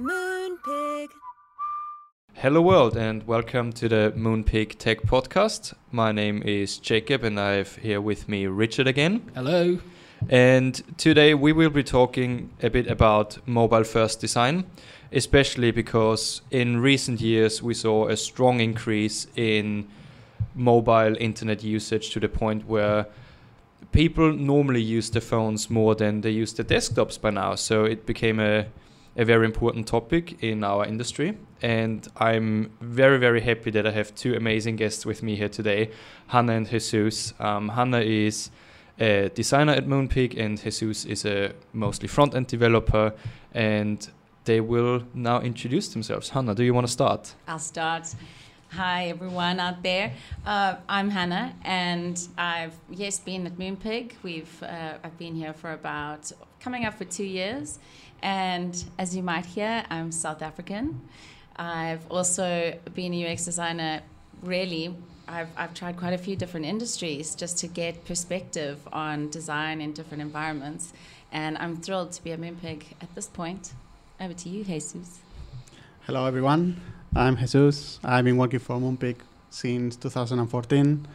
Moonpig. Hello, world, and welcome to the Moonpig Tech Podcast. My name is Jacob, and I have here with me Richard again. Hello. And today we will be talking a bit about mobile first design, especially because in recent years we saw a strong increase in mobile internet usage to the point where people normally use their phones more than they use their desktops by now. So it became a a very important topic in our industry. And I'm very, very happy that I have two amazing guests with me here today, Hannah and Jesus. Um, Hannah is a designer at Moonpig, and Jesus is a mostly front end developer. And they will now introduce themselves. Hannah, do you want to start? I'll start. Hi everyone out there. Uh, I'm Hannah, and I've yes been at Moonpig. We've uh, I've been here for about coming up for two years, and as you might hear, I'm South African. I've also been a UX designer. Really, I've, I've tried quite a few different industries just to get perspective on design in different environments. And I'm thrilled to be a Moonpig at this point. Over to you, Jesus. Hello, everyone. I'm Jesus. I've been working for Moonpig since 2014.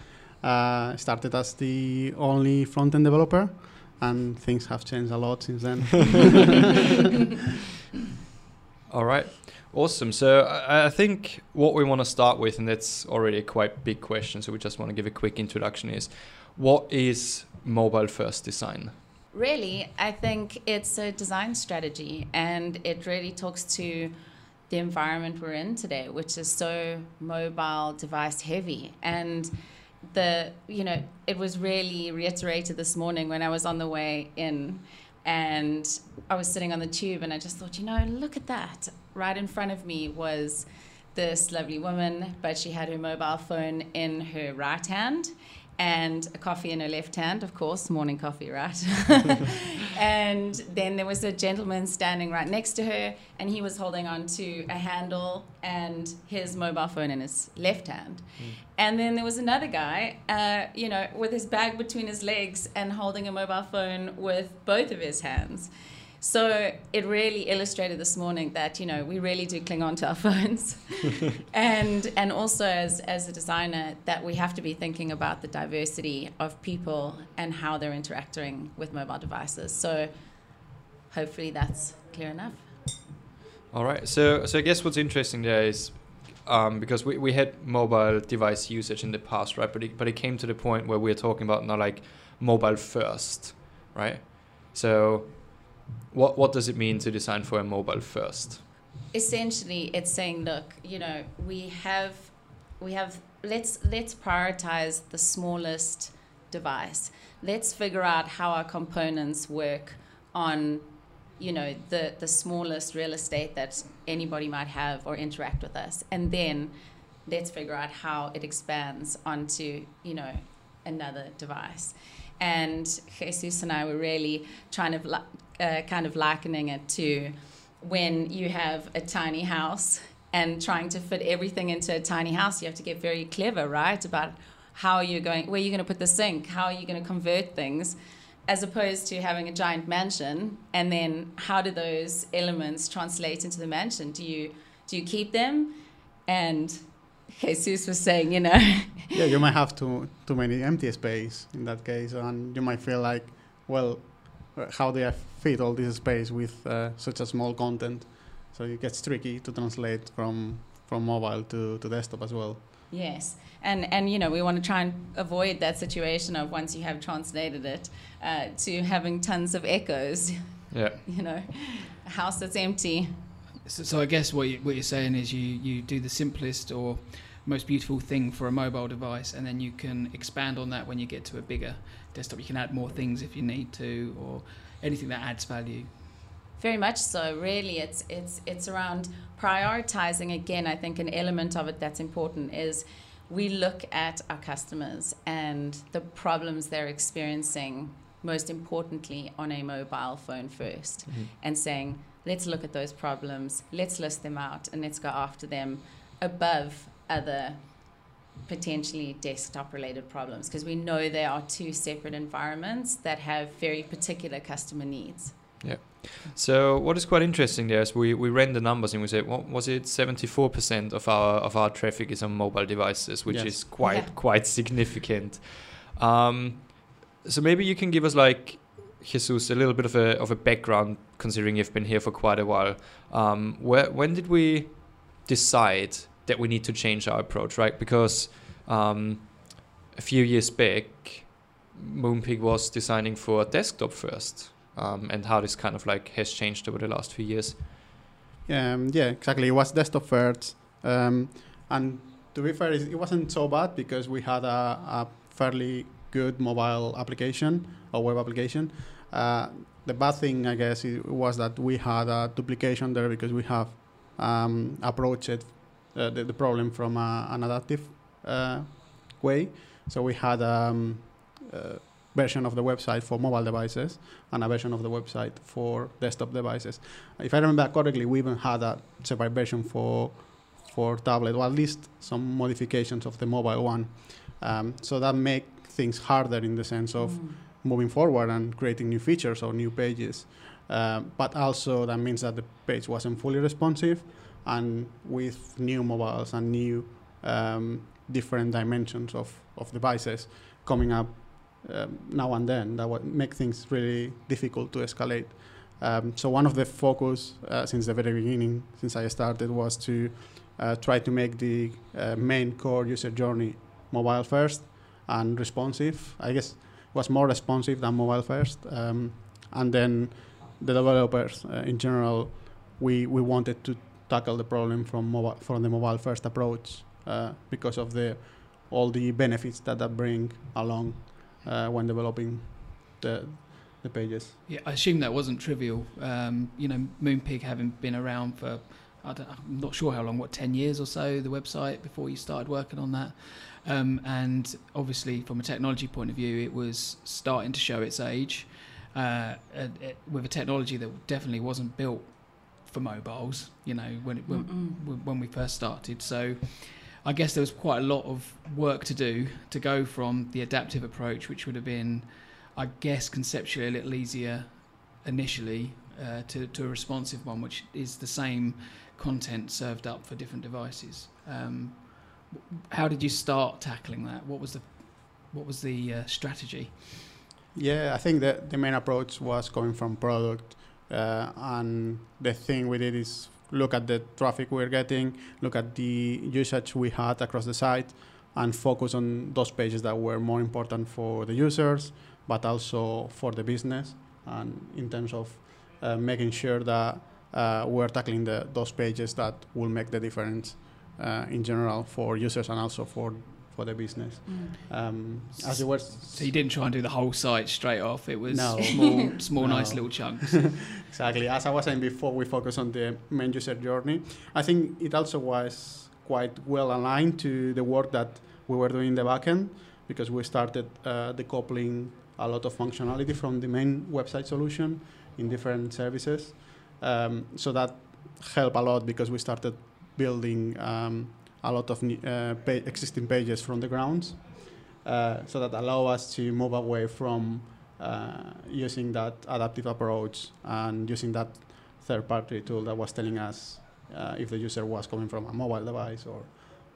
Uh, started as the only front-end developer and things have changed a lot since then. All right. Awesome. So I, I think what we want to start with, and that's already a quite big question, so we just want to give a quick introduction, is what is mobile first design? Really, I think it's a design strategy and it really talks to the environment we're in today, which is so mobile device heavy. And the you know it was really reiterated this morning when I was on the way in and I was sitting on the tube and I just thought you know look at that. Right in front of me was this lovely woman but she had her mobile phone in her right hand and a coffee in her left hand, of course, morning coffee, right? and then there was a gentleman standing right next to her, and he was holding on to a handle and his mobile phone in his left hand. Mm. And then there was another guy, uh, you know, with his bag between his legs and holding a mobile phone with both of his hands. So it really illustrated this morning that you know we really do cling on to our phones, and and also as as a designer that we have to be thinking about the diversity of people and how they're interacting with mobile devices. So hopefully that's clear enough. All right. So so I guess what's interesting there is. Um, because we, we had mobile device usage in the past, right? But it, but it came to the point where we're talking about now like mobile first, right? So what what does it mean to design for a mobile first? Essentially, it's saying, look, you know, we have we have let's let's prioritize the smallest device. Let's figure out how our components work on you know the the smallest real estate that anybody might have or interact with us and then let's figure out how it expands onto you know another device and Jesus and I were really trying to uh, kind of likening it to when you have a tiny house and trying to fit everything into a tiny house. You have to get very clever, right, about how you're going, where you're going to put the sink, how are you going to convert things, as opposed to having a giant mansion. And then how do those elements translate into the mansion? Do you do you keep them? And Jesus was saying, you know. yeah, you might have too too many empty space in that case, and you might feel like, well, how do I fit all this space with uh, such a small content? So it gets tricky to translate from from mobile to, to desktop as well. Yes, and and you know we want to try and avoid that situation of once you have translated it uh, to having tons of echoes. Yeah. you know, a house that's empty. So, so I guess what you, what you're saying is you you do the simplest or most beautiful thing for a mobile device, and then you can expand on that when you get to a bigger desktop. You can add more things if you need to, or anything that adds value. Very much so. Really, it's it's it's around prioritizing. Again, I think an element of it that's important is we look at our customers and the problems they're experiencing. Most importantly, on a mobile phone 1st mm-hmm. and saying, let's look at those problems, let's list them out, and let's go after them above other potentially desktop related problems because we know there are two separate environments that have very particular customer needs. Yeah. So what is quite interesting there is we, we ran the numbers and we said what was it seventy four percent of our of our traffic is on mobile devices, which Yes. is quite Yeah. quite significant. Um, so maybe you can give us like Jesus a little bit of a of a background, considering you've been here for quite a while. Um, where when did we decide that we need to change our approach, right? Because um, a few years back, Moonpig was designing for desktop first, um, and how this kind of like has changed over the last few years. Um, yeah, exactly. It was desktop first, um, and to be fair, it it wasn't so bad because we had a, a fairly good mobile application or web application. Uh, the bad thing, I guess, was that we had a duplication there because we have um, approached uh, the, the problem from a, an adaptive uh, way. So we had um, a version of the website for mobile devices and a version of the website for desktop devices. If I remember correctly, we even had a separate version for for tablet, or at least some modifications of the mobile one. Um, so that make things harder in the sense of Mm. moving forward and creating new features or new pages. Um, but also that means that the page wasn't fully responsive, and with new mobiles and new um, different dimensions of, of devices coming up um, now and then, that would make things really difficult to escalate. Um, so one of the focus uh, since the very beginning, since I started, was to uh, try to make the uh, main core user journey mobile first and responsive. I guess was more responsive than mobile first. Um, and then the developers uh, in general, we, we wanted to tackle the problem from mobile from the mobile first approach uh, because of the all the benefits that that bring along uh, when developing the the pages. Yeah, I assume that wasn't trivial. Um, you know, Moonpig having been around for, I I'm not sure how long, what, 10 years or so, the website, before you started working on that. Um, and obviously, from a technology point of view, it was starting to show its age uh, and it, with a technology that definitely wasn't built for mobiles, you know, when, it, when, when we first started. So I guess there was quite a lot of work to do to go from the adaptive approach, which would have been, I guess, conceptually a little easier initially, uh, to, to a responsive one, which is the same content served up for different devices. Um, how did you start tackling that? What was the what was the uh, strategy? Yeah, I think that the main approach was coming from product, uh, and the thing we did is look at the traffic we're getting, look at the usage we had across the site, and focus on those pages that were more important for the users, but also for the business, and in terms of uh, making sure that uh, we're tackling the, those pages that will make the difference uh, in general for users and also for for the business. Mm. Um, as you were So you didn't try and do the whole site straight off. It was No. small, small, No. nice little chunks. Exactly. As I was saying before, we focus on the main user journey. I think it also was quite well aligned to the work that we were doing in the backend because we started uh, decoupling a lot of functionality from the main website solution in different services. Um, so that helped a lot because we started building um, a lot of uh, pa- existing pages from the ground. Uh, so that allow us to move away from uh, using that adaptive approach and using that third-party tool that was telling us uh, if the user was coming from a mobile device or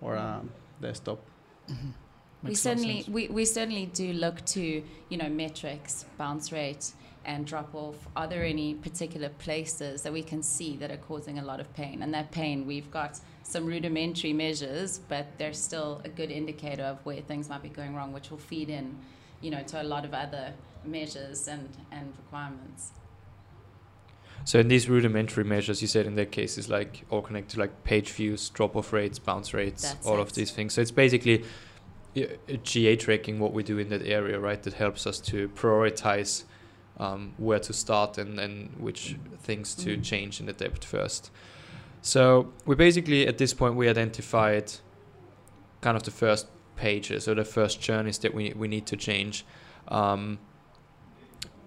or a desktop. Mhm. We Makes a lot of certainly we, we certainly do look to you know metrics bounce rate and drop off are there any particular places that we can see that are causing a lot of pain and that pain we've got some rudimentary measures but they're still a good indicator of where things might be going wrong which will feed in you know to a lot of other measures and and requirements So in these rudimentary measures, you said in that case is like all connected to like page views, drop off rates, bounce rates, That's all it. of these things. So it's basically yeah, GA tracking what we do in that area, right? That helps us to prioritize um, where to start and, and which things to Mm. change in the depth first. So we basically at this point we identified kind of the first pages or the first journeys that we we need to change. Um,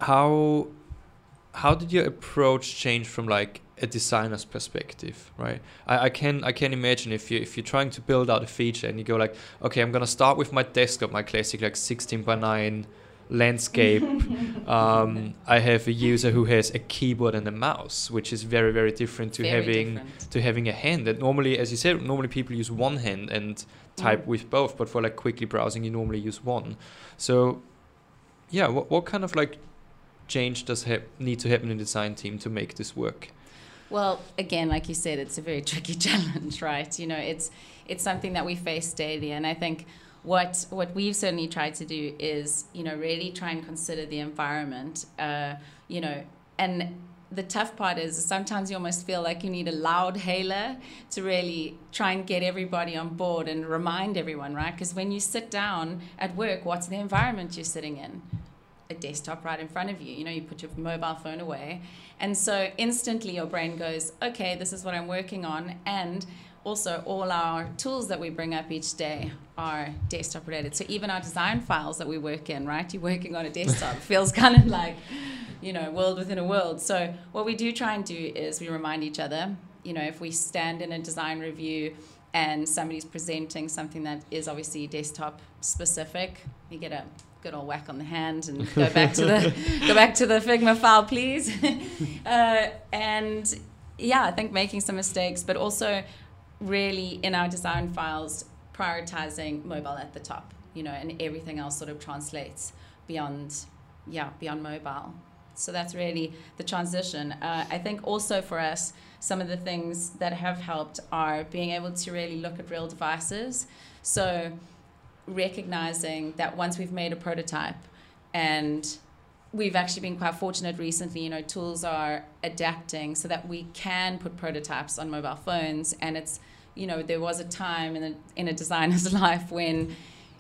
how how did your approach change from like a designer's perspective right I, I can i can imagine if you if you're trying to build out a feature and you go like okay i'm gonna start with my desktop my classic like 16 by 9 landscape. um, I have a user who has a keyboard and a mouse, which is very very different to Very having different. to having a hand. That normally, as you said, normally people use one hand and type Mm. with both, but for like quickly browsing, you normally use one. So, yeah, what what kind of like change does hap- need to happen in the design team to make this work? Well, again, like you said, it's a very tricky challenge, right? You know, it's it's something that we face daily, and I think what what we've certainly tried to do is, you know, really try and consider the environment, uh, you know, and the tough part is sometimes you almost feel like you need a loud hailer to really try and get everybody on board and remind everyone, right? Because when you sit down at work, what's the environment you're sitting in? A desktop right in front of you. You know, you put your mobile phone away. And so instantly your brain goes, okay, this is what I'm working on. And also, all our tools that we bring up each day are desktop related. So even our design files that we work in, right? You're working on a desktop. feels kind of like, you know, world within a world. So what we do try and do is we remind each other, you know, if we stand in a design review and somebody's presenting something that is obviously desktop specific, you get a good old whack on the hand and go back to the go back to the Figma file, please. uh, and yeah, I think making some mistakes, but also really in our design files prioritizing mobile at the top, you know, and everything else sort of translates beyond, yeah, beyond mobile. So that's really the transition. Uh, I think also for us, some of the things that have helped are being able to really look at real devices. So recognizing that once we've made a prototype and we've actually been quite fortunate recently you know tools are adapting so that we can put prototypes on mobile phones and it's you know there was a time in a, in a designer's life when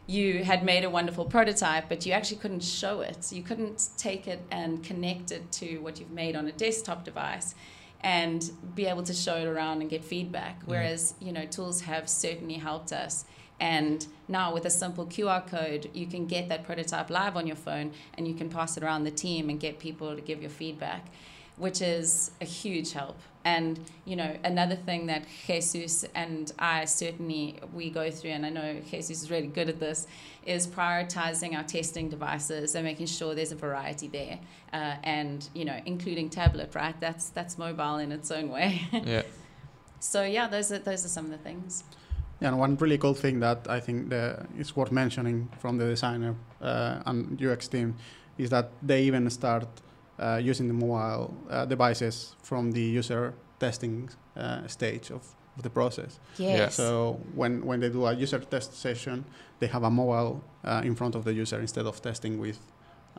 you had made a wonderful prototype but you actually couldn't show it. You couldn't take it and connect it to what you've made on a desktop device and be able to show it around and get feedback. Mm. Whereas you know tools have certainly helped us. And now with a simple QR code, you can get that prototype live on your phone and you can pass it around the team and get people to give your feedback, which is a huge help. And you know, another thing that Jesus and I certainly we go through, and I know Jesus is really good at this, is prioritizing our testing devices and making sure there's a variety there, uh, and you know, including tablet, right? That's that's mobile in its own way. yeah. so yeah, those are those are some of the things. Yeah, and one really cool thing that I think the, is worth mentioning from the designer uh, and UX team is that they even start uh, using the mobile uh, devices from the user testing uh, stage of, of the process. Yes. So when, when they do a user test session, they have a mobile uh, in front of the user instead of testing with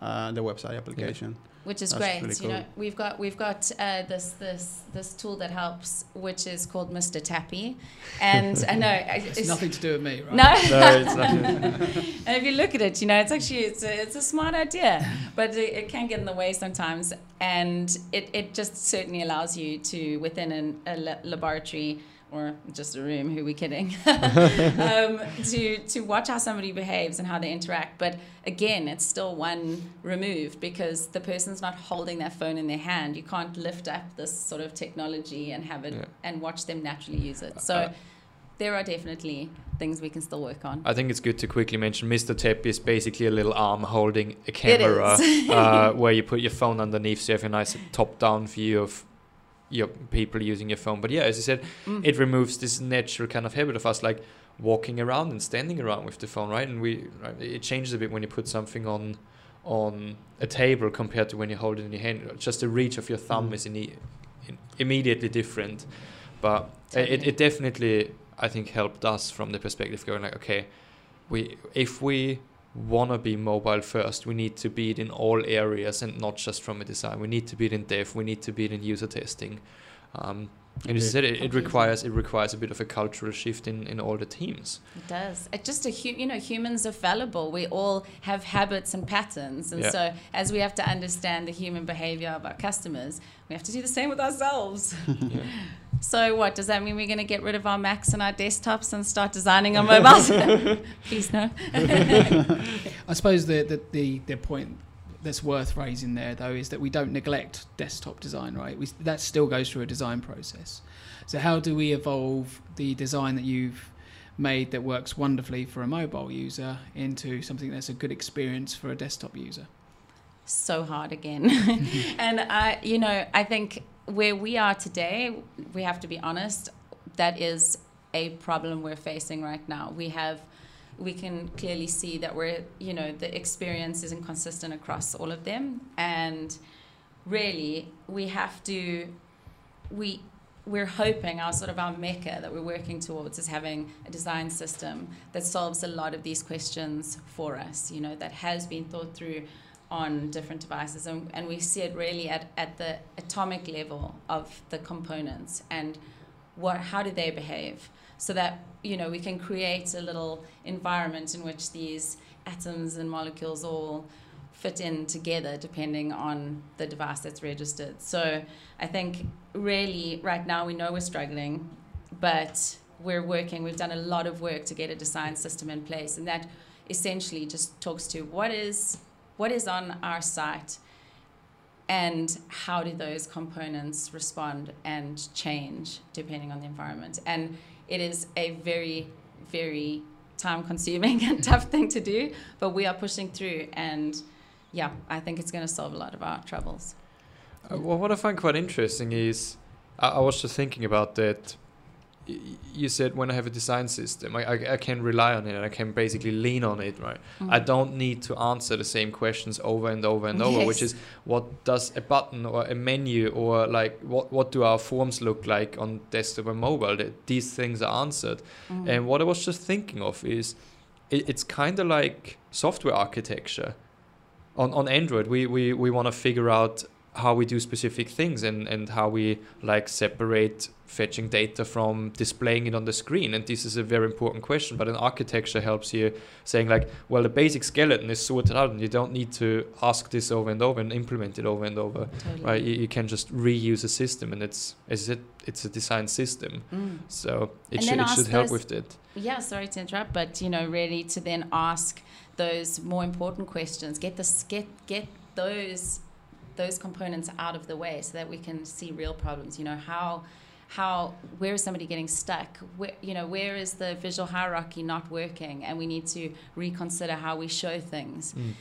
uh, the website application. Which is That's great. really You know, we've got we've got uh, this this this tool that helps, which is called Mr. Tappy, and I know I- It's nothing to do with me, right? No, No, it's not. and if you look at it, you know, it's actually it's a, it's a smart idea, but it, it can get in the way sometimes, and it, it just certainly allows you to within an, a la- laboratory or just a room. Who are we kidding? um, to to watch how somebody behaves and how they interact. But again, it's still one removed because the person's not holding their phone in their hand. You can't lift up this sort of technology and have it Yeah. and watch them naturally use it. So. Uh, there are definitely things we can still work on. I think it's good to quickly mention Mr. Tappy is basically a little arm holding a camera uh, where you put your phone underneath so you have a nice top down view of your people using your phone. But yeah, as you said, Mm. it removes this natural kind of habit of us like walking around and standing around with the phone, right? And we right, it changes a bit when you put something on on a table compared to when you hold it in your hand. Just the reach of your thumb Mm. is in, in immediately different. But it, it definitely I think helped us from the perspective going like, okay, we if we wanna be mobile first, we need to be it in all areas and not just from a design. We need to be it in dev. We need to be it in user testing. Um, and you said, it, it requires it requires a bit of a cultural shift in, in all the teams. It does. It just a hu- you know humans are fallible. We all have habits and patterns, and Yeah. so as we have to understand the human behavior of our customers, we have to do the same with ourselves. Yeah. So what does that mean? We're going to get rid of our Macs and our desktops and start designing on mobiles? Please no. I suppose the, the, the, the point that's worth raising there, though, is that we don't neglect desktop design, right? We, that still goes through a design process. So, how do we evolve the design that you've made that works wonderfully for a mobile user into something that's a good experience for a desktop user? So hard again. and I, you know, I think where we are today, we have to be honest, that is a problem we're facing right now. We have we can clearly see that we're, you know, the experience isn't consistent across all of them. And really, we have to, we, we're hoping our sort of our mecca that we're working towards is having a design system that solves a lot of these questions for us, you know, that has been thought through on different devices. And, and we see it really at, at the atomic level of the components and what, how do they behave so that you know we can create a little environment in which these atoms and molecules all fit in together depending on the device that's registered. So I think really right now we know we're struggling, but we're working, we've done a lot of work to get a design system in place and that essentially just talks to what is what is on our site and how do those components respond and change depending on the environment. And it is a very, very time consuming and tough thing to do, but we are pushing through. And yeah, I think it's going to solve a lot of our troubles. Uh, well, what I find quite interesting is I, I was just thinking about that you said when I have a design system, I, I, I, can rely on it and I can basically lean on it, right? Mm. I don't need to answer the same questions over and over and over, yes. which is what does a button or a menu or like what, what do our forms look like on desktop and mobile? That these things are answered. Mm. And what I was just thinking of is it, it's kind of like software architecture. On, on Android, we, we, we want to figure out how we do specific things and, and how we like separate fetching data from displaying it on the screen. And this is a very important question but an architecture helps you saying like well the basic skeleton is sorted out and you don't need to ask this over and over and implement it over and over. Totally. right? You, you, can just reuse a system and it's is it it's a design system. Mm. so it, sh- it should help with it. Yeah sorry to interrupt but you know really to then ask those more important questions. Get the get get those those components out of the way so that we can see real problems. You know, how how where is somebody getting stuck? Where you know where is the visual hierarchy not working? And we need to reconsider how we show things. Mm.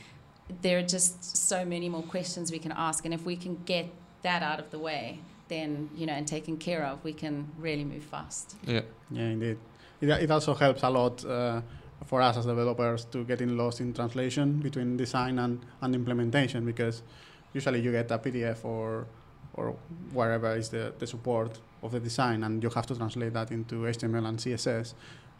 there are just so many more questions we can ask. And if we can get that out of the way then you know and taken care of we can really move fast. Yeah. Yeah indeed. It, it also helps a lot uh, for us as developers to getting lost in translation between design and, and implementation because usually you get a PDF or or wherever is the, the support of the design, and you have to translate that into HTML and CSS.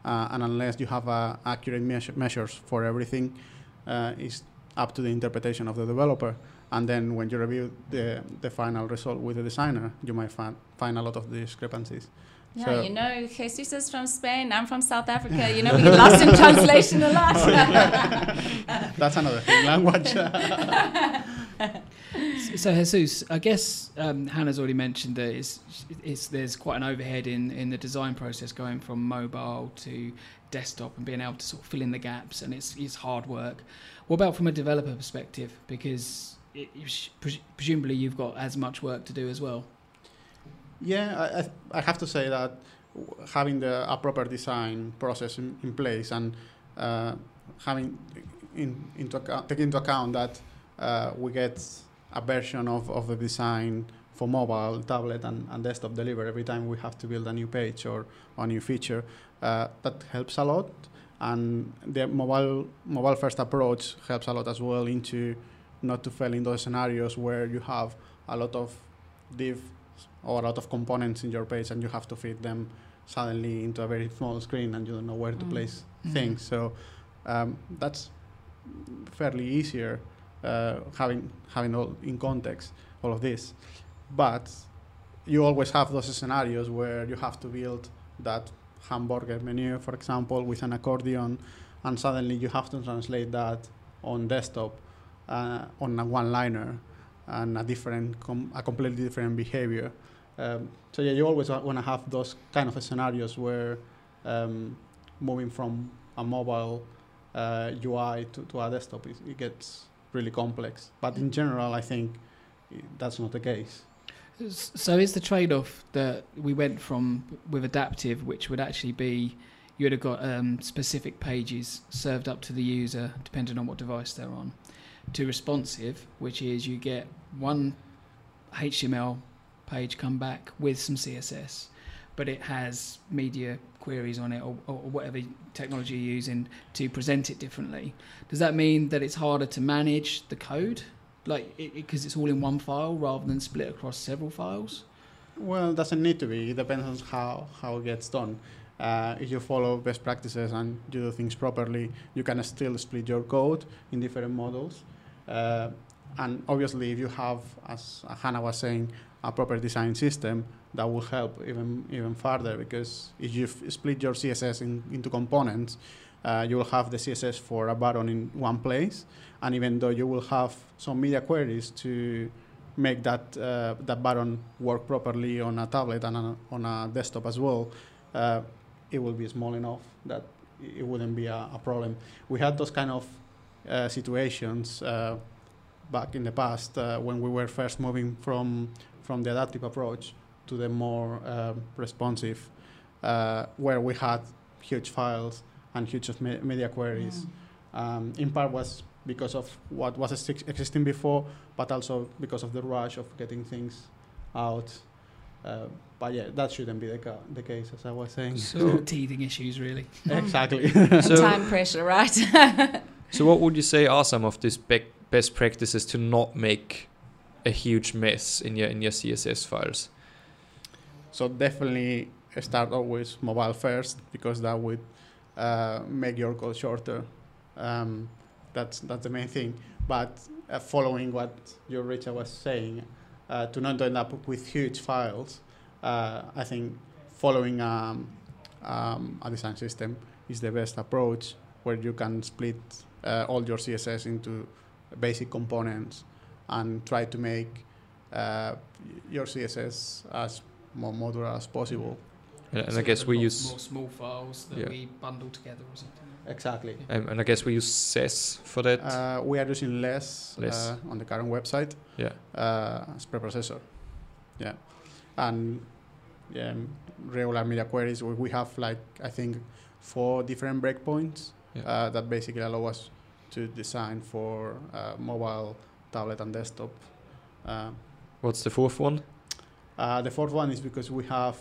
Uh, and unless you have uh, accurate measure measures for everything, uh, it's up to the interpretation of the developer. And then when you review the, the final result with the designer, you might find, find a lot of discrepancies. Yeah, so you know, Jesus is from Spain. I'm from South Africa. You know, we get lost in translation a lot. That's another thing, language. so Jesus, I guess um, Hannah's already mentioned that it's, it's, there's quite an overhead in, in the design process going from mobile to desktop and being able to sort of fill in the gaps, and it's, it's hard work. What about from a developer perspective? Because it, presumably you've got as much work to do as well. Yeah, I, I have to say that having the, a proper design process in, in place and uh, having in, into account, taking into account that uh, we get a version of, of the design for mobile, tablet, and, and desktop delivered every time we have to build a new page or, or a new feature. Uh, that helps a lot. And the mobile mobile first approach helps a lot as well into not to fall in those scenarios where you have a lot of div or a lot of components in your page and you have to fit them suddenly into a very small screen and you don't know where to mm. place mm. things. So um, that's fairly easier uh, having having all in context all of this. But you always have those scenarios where you have to build that hamburger menu, for example, with an accordion, and suddenly you have to translate that on desktop uh, on a one-liner and a different, com- a completely different behavior. Um, so yeah, you always want to have those kind of scenarios where um, moving from a mobile uh, UI to, to a desktop, it, it gets really complex. But in general, I think that's not the case. So is the trade-off that we went from with adaptive, which would actually be you would have got um, specific pages served up to the user depending on what device they're on. To responsive, which is you get one HTML page come back with some CSS, but it has media queries on it or, or whatever technology you're using to present it differently. Does that mean that it's harder to manage the code, like because it, it's all in one file rather than split across several files? Well, it doesn't need to be. It depends on how, how it gets done. Uh, if you follow best practices and you do things properly, you can still split your code in different models. Uh, and obviously, if you have, as Hannah was saying, a proper design system, that will help even even further because if you split your CSS in, into components, uh, you will have the CSS for a button in one place, and even though you will have some media queries to make that uh, that button work properly on a tablet and on a, on a desktop as well, uh, it will be small enough that it wouldn't be a, a problem. We had those kind of uh, situations uh, back in the past uh, when we were first moving from from the adaptive approach to the more um, responsive, uh, where we had huge files and huge me- media queries. Mm. Um, in part was because of what was existing before, but also because of the rush of getting things out. Uh, but yeah, that shouldn't be the, ca- the case, as I was saying. So teething issues, really. exactly. So- Time pressure, right? So, what would you say are some of these be- best practices to not make a huge mess in your in your CSS files? So definitely start always mobile first because that would uh, make your code shorter. Um, that's that's the main thing. But uh, following what your Richard was saying, uh, to not end up with huge files, uh, I think following um, um, a design system is the best approach, where you can split uh, all your CSS into basic components and try to make uh, your CSS as more modular as possible. And, and So I guess we are lots use more small files that Yeah. we bundle together or something. Exactly. um, and I guess we use Sass for that. Uh, we are using less, Less. Uh, on the current website yeah. uh, as preprocessor. Yeah, and yeah, um, regular media queries. We, we have like I think four different breakpoints Yeah. uh, that basically allow us to design for uh, mobile, tablet, and desktop. Uh, What's the fourth one? uh, the fourth one is because we have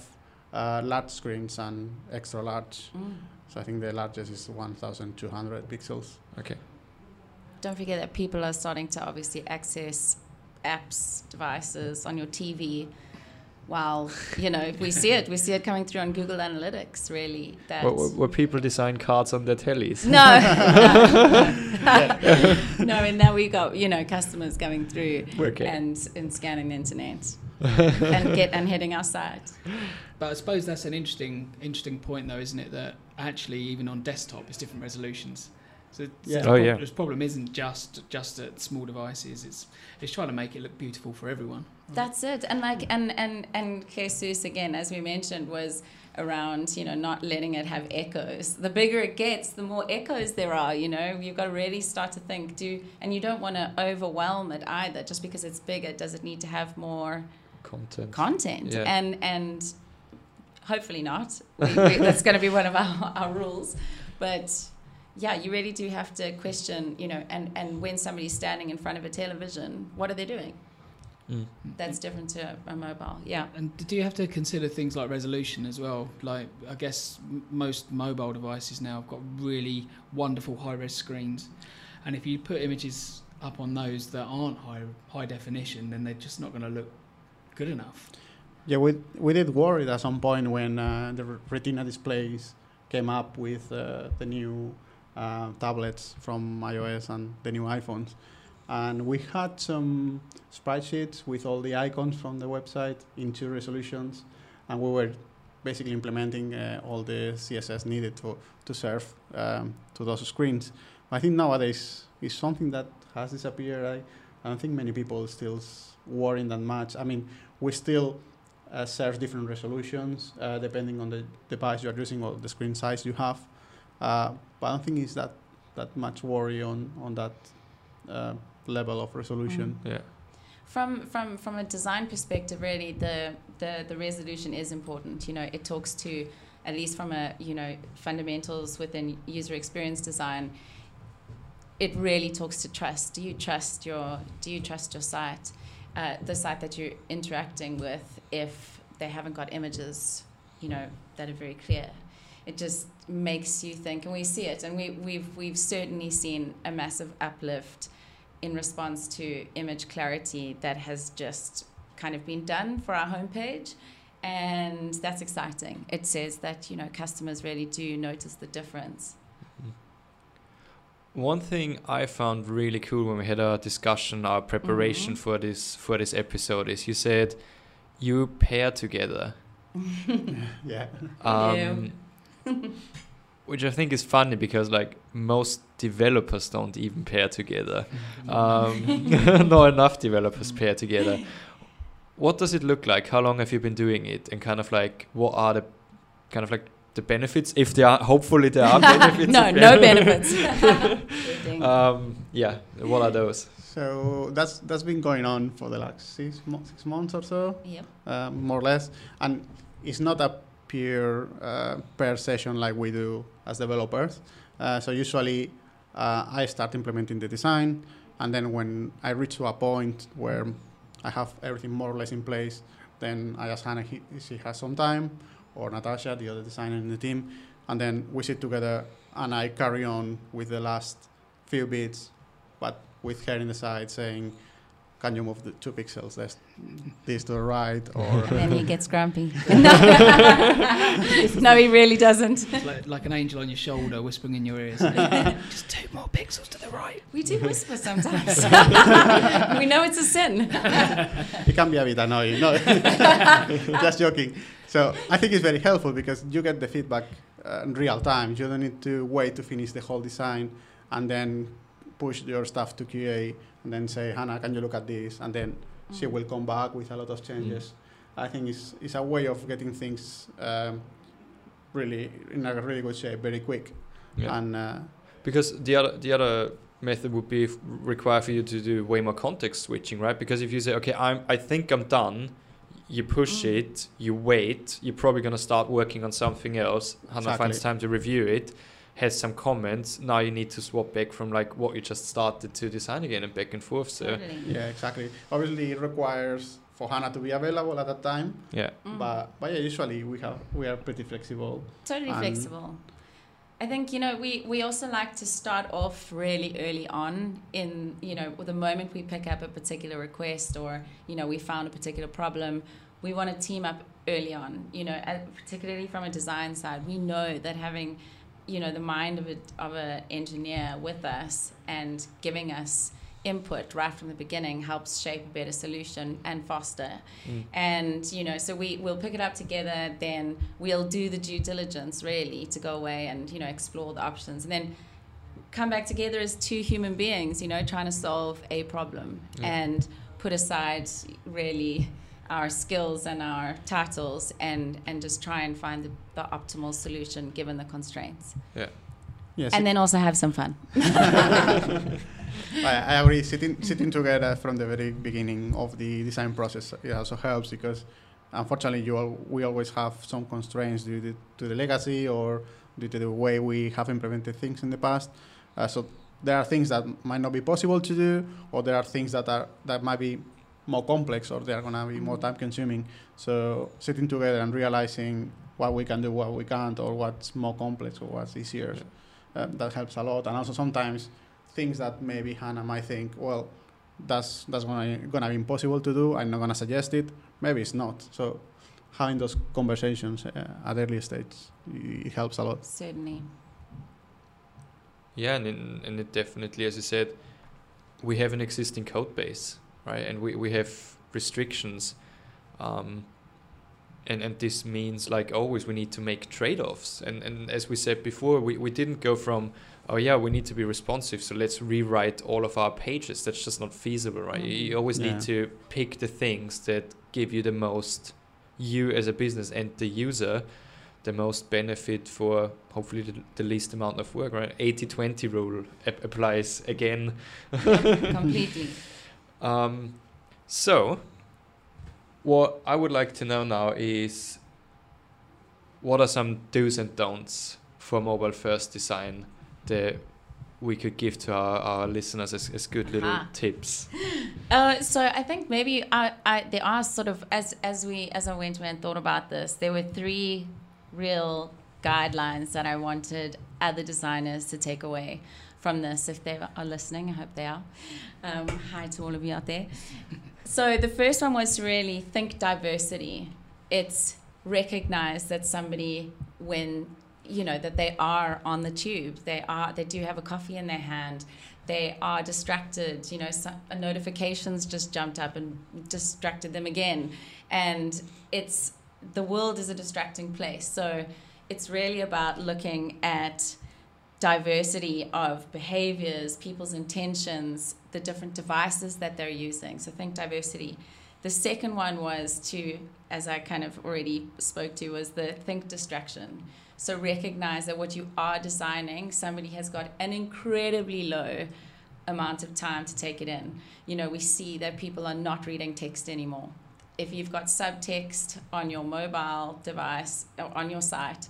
uh, large screens and extra large. Mm. So I think the largest is 1,200 pixels. Okay. Don't forget that people are starting to obviously access apps, devices on your TV. While you know, we see it, we see it coming through on Google Analytics. Really, that Where, where- where people design cards on their tellies. no, no, no, and now we got you know customers coming through Okay. and and scanning the internet and get and hitting our site. But I suppose that's an interesting, interesting point, though, isn't it? That actually, even on desktop, it's different resolutions. So, so Yeah. the Oh, prob- yeah. the problem isn't just just at small devices. It's it's trying to make it look beautiful for everyone. That's it. And like and and and Jesus again, as we mentioned, was around you know not letting it have echoes. The bigger it gets, the more echoes there are. You know, you've got to really start to think. Do and you don't want to overwhelm it either. Just because it's bigger, does it need to have more Content. content? Yeah. And and hopefully not. We, we, that's going to be one of our, our rules. But yeah, you really do have to question. You know, and and when somebody's standing in front of a television, what are they doing? Mm. That's different to a, a mobile. Yeah. And do you have to consider things like resolution as well? Like, I guess m- most mobile devices now have got really wonderful high-res screens, and if you put images up on those that aren't high high definition, then they're just not going to look good enough. Yeah, we we did worry at some point when uh, the Retina displays came up with uh, the new uh, tablets from iOS and the new iPhones, and we had some spreadsheets with all the icons from the website in two resolutions, and we were basically implementing uh, all the CSS needed to to serve um, to those screens. I think nowadays is something that has disappeared. I, I don't think many people still worrying that much. I mean, we still uh, serve different resolutions uh, depending on the device you are using or the screen size you have. Uh, but I don't think it's that that much worry on on that uh, level of resolution. Yeah. From from from a design perspective, really, the, the the resolution is important. You know, it talks to at least from a you know fundamentals within user experience design, it really talks to trust. Do you trust your Do you trust your site, uh, the site that you're interacting with, if they haven't got images, you know, that are very clear? It just makes you think, and we see it, and we, we've we've certainly seen a massive uplift in response to image clarity that has just kind of been done for our homepage and that's exciting. It says that you know customers really do notice the difference. One thing I found really cool when we had our discussion, our preparation Mhm. for this for this episode is you said you pair together, yeah. um, which I think is funny because like most developers don't even pair together. Um, not enough developers pair together. What does it look like? How long have you been doing it? And kind of like what are the kind of like the benefits if there are hopefully there are benefits no no benefits um, yeah what are those So that's that's been going on for the last six, mo- six months or so, yep uh, more or less. And it's not a pure uh, per session like we do as developers. Uh, so usually uh, I start implementing the design, and then when I reach to a point where I have everything more or less in place, then I ask Hannah she has some time, or Natasha, the other designer in the team, and then we sit together and I carry on with the last few bits, but with her in the side saying, "Can you move the two pixels this, this to the right?" Or then he gets grumpy no he really doesn't It's like, like an angel on your shoulder whispering in your ears. Just two more pixels to the right. we do whisper sometimes we know it's a sin it can be a bit annoying. No, just joking. So I think it's very helpful because you get the feedback uh, in real time. You don't need to wait to finish the whole design and then push your stuff to QA and then say, Hannah, can you look at this? And then she will come back with a lot of changes. I think it's, it's a way of getting things um, really in a really good shape, very quick. yeah. And uh, because the other the other method would be f- require for you to do way more context switching right because if you say okay i'm i think i'm done you push Mm. it you wait you're probably going to start working on something else hannah finds time to review it has some comments now you need to swap back from like what you just started to design again and back and forth so totally. yeah, exactly. Obviously, it requires for Hannah to be available at that time. yeah Mm. But but yeah, usually we have we are pretty flexible. totally flexible. I think you know we we also like to start off really early on in you know the moment we pick up a particular request or you know we found a particular problem, we want to team up early on. You know, uh, particularly from a design side, we know that having you know the mind of a of an engineer with us and giving us input right from the beginning helps shape a better solution and faster Mm. and you know so we we'll pick it up together then we'll do the due diligence really to go away and you know explore the options and then come back together as two human beings you know trying to solve a problem Yeah. and put aside really our skills and our titles and and just try and find the, the optimal solution given the constraints Yeah. Yes, and then also have some fun I, I agree. Sitting sitting together from the very beginning of the design process it also helps because unfortunately you all, we always have some constraints due to, to the legacy or due to the way we have implemented things in the past. Uh, so there are things that might not be possible to do, or there are things that are that might be more complex, or they are gonna be more Mhm. time consuming. So sitting together and realizing what we can do, what we can't, or what's more complex or what's easier, um, that helps a lot. And also sometimes things that maybe Hannah might think, well, that's that's gonna gonna be impossible to do. I'm not gonna suggest it. Maybe it's not. So having those conversations uh, at early stage it helps a lot. certainly Yeah, and in, and it definitely, as you said, we have an existing code base, right? And we, we have restrictions, um, and and this means like always we need to make trade offs. And and as we said before, we, we didn't go from oh yeah we need to be responsive, so let's rewrite all of our pages. That's just not feasible, right? You, you always Yeah. need to pick the things that give you the most you as a business and the user the most benefit for hopefully the, the least amount of work, right? 80 20 rule ap- applies again. completely Um, so, what I would like to know now is what are some do's and don'ts for mobile first design that we could give to our, our listeners as, as good little Aha. tips? Uh, so I think maybe I, I there are sort of as as we as I went and thought about this, there were three real guidelines that I wanted other designers to take away from this. If they are listening, I hope they are. Um, hi to all of you out there. So the first one was to really think diversity. It's recognize that somebody when you know that they are on the tube they are they do have a coffee in their hand they are distracted you know some, notifications just jumped up and distracted them again and it's the world is a distracting place so it's really about looking at diversity of behaviors people's intentions the different devices that they're using so think diversity the second one was to as i kind of already spoke to was the think distraction so recognize that what you are designing, somebody has got an incredibly low amount of time to take it in. You know, we see that people are not reading text anymore. If you've got subtext on your mobile device or on your site,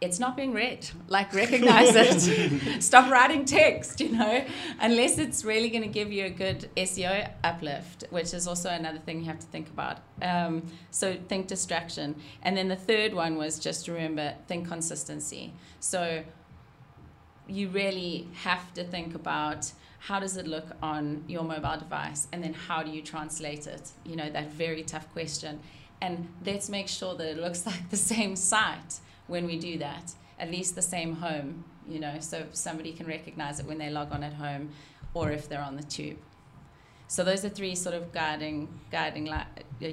it's not being read. Like, recognize it. Stop writing text, you know, unless it's really going to give you a good SEO uplift, which is also another thing you have to think about. Um, so, think distraction. And then the third one was just remember, think consistency. So, you really have to think about how does it look on your mobile device and then how do you translate it you know that very tough question and let's make sure that it looks like the same site when we do that at least the same home you know so somebody can recognize it when they log on at home or if they're on the tube so those are three sort of guiding guiding li-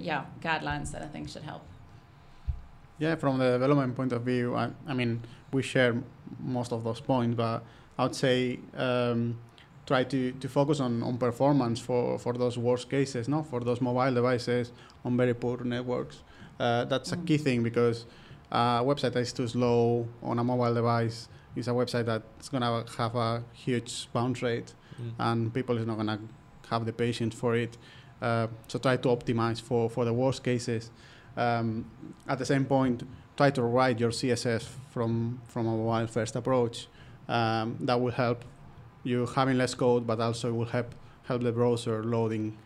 yeah guidelines that i think should help Yeah, from the development point of view, I, I mean, we share most of those points, but I would say um, try to, to focus on, on performance for, for those worst cases, no? for those mobile devices on very poor networks. Uh, that's a Mm. key thing because a website that is too slow on a mobile device is a website that's going to have a huge bounce rate Mm. and people is not gonna have the patience for it. Uh, so try to optimize for, for the worst cases. Um, at the same point, try to write your CSS from from a mobile first approach. Um, that will help you having less code, but also will help help the browser loading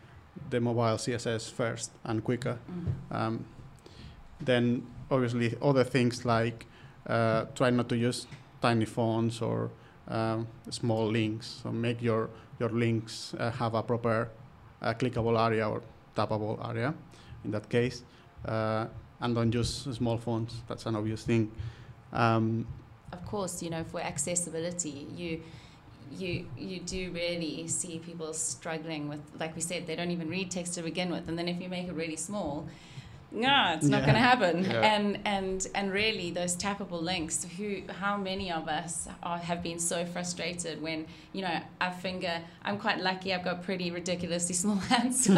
the mobile CSS first and quicker. Mm. Um, then obviously other things like uh, try not to use tiny fonts or um, small links. So make your your links uh, have a proper uh, clickable area or tappable area. In that case, uh, and don't use small fonts. That's an obvious thing. Um, of course, you know, for accessibility, you you you do really see people struggling with, like we said, they don't even read text to begin with, and then if you make it really small, no, it's not Yeah. going to happen. Yeah. And and and really, those tappable links. Who, how many of us are, have been so frustrated when you know I finger? I'm quite lucky. I've got pretty ridiculously small hands, so,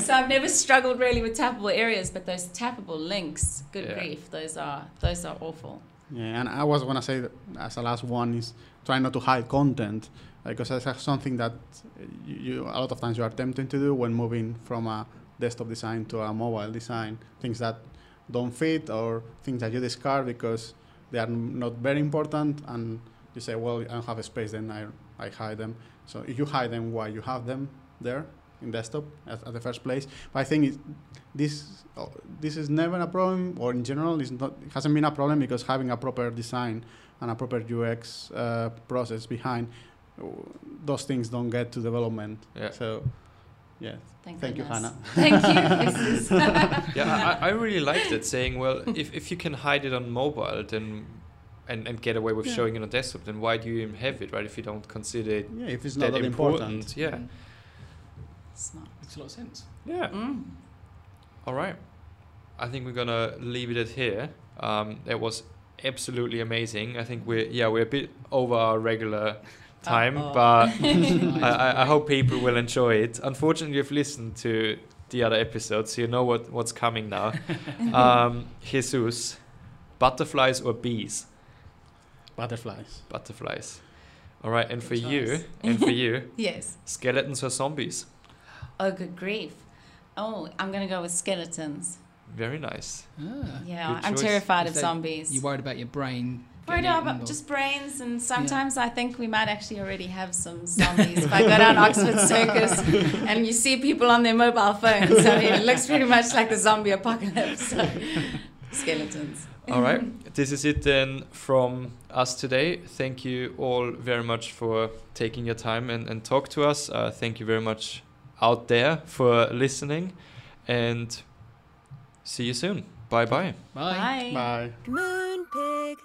so I've never struggled really with tappable areas. But those tappable links, good Yeah. grief, those are those are awful. Yeah, and I was gonna say that as a last one is try not to hide content because that's something that you, you a lot of times you are tempted to do when moving from a desktop design to a mobile design. Things that don't fit or things that you discard because they are not very important, and you say, well, I don't have a space, then I I hide them. So if you hide them, why you have them there in desktop at, at the first place? But I think it, this uh, this is never a problem, or in general, it's not it hasn't been a problem because having a proper design and a proper UX uh, process behind those things don't get to development. Yeah. So, yeah, Thank, thank you. Hannah. Thank you. Yeah, I, I really liked it saying, well, if, if you can hide it on mobile, then and, and get away with Yeah. showing it on desktop, then why do you even have it, right? If you don't consider it Yeah, if it's that not that important. important. Yeah. Smart. Makes a lot of sense. Yeah. Mm. All right. I think we're gonna leave it at here. Um, that was absolutely amazing. I think we're yeah we're a bit over our regular time, Uh-oh. but I, I, I hope people will enjoy it. Unfortunately, you've listened to the other episodes, so you know what what's coming now. um, Jesus, butterflies or bees? Butterflies. Butterflies. All right, and for Good you, and for you, Yes. skeletons or zombies? Oh, good grief. Oh, I'm going to go with skeletons. Very nice. Ah. Yeah, Good I'm choice. terrified Is of zombies. You worried about your brain? Worried getting about just brains, and sometimes I think we might actually already have some zombies. if I go down Oxford Circus and you see people on their mobile phones, I mean, it looks pretty much like the zombie apocalypse. So, skeletons. All right. This is it then from us today. Thank you all very much for taking your time and, and talk to us. Uh, thank you very much out there for listening and see you soon. Bye bye. Bye. Bye. Bye. Moonpig.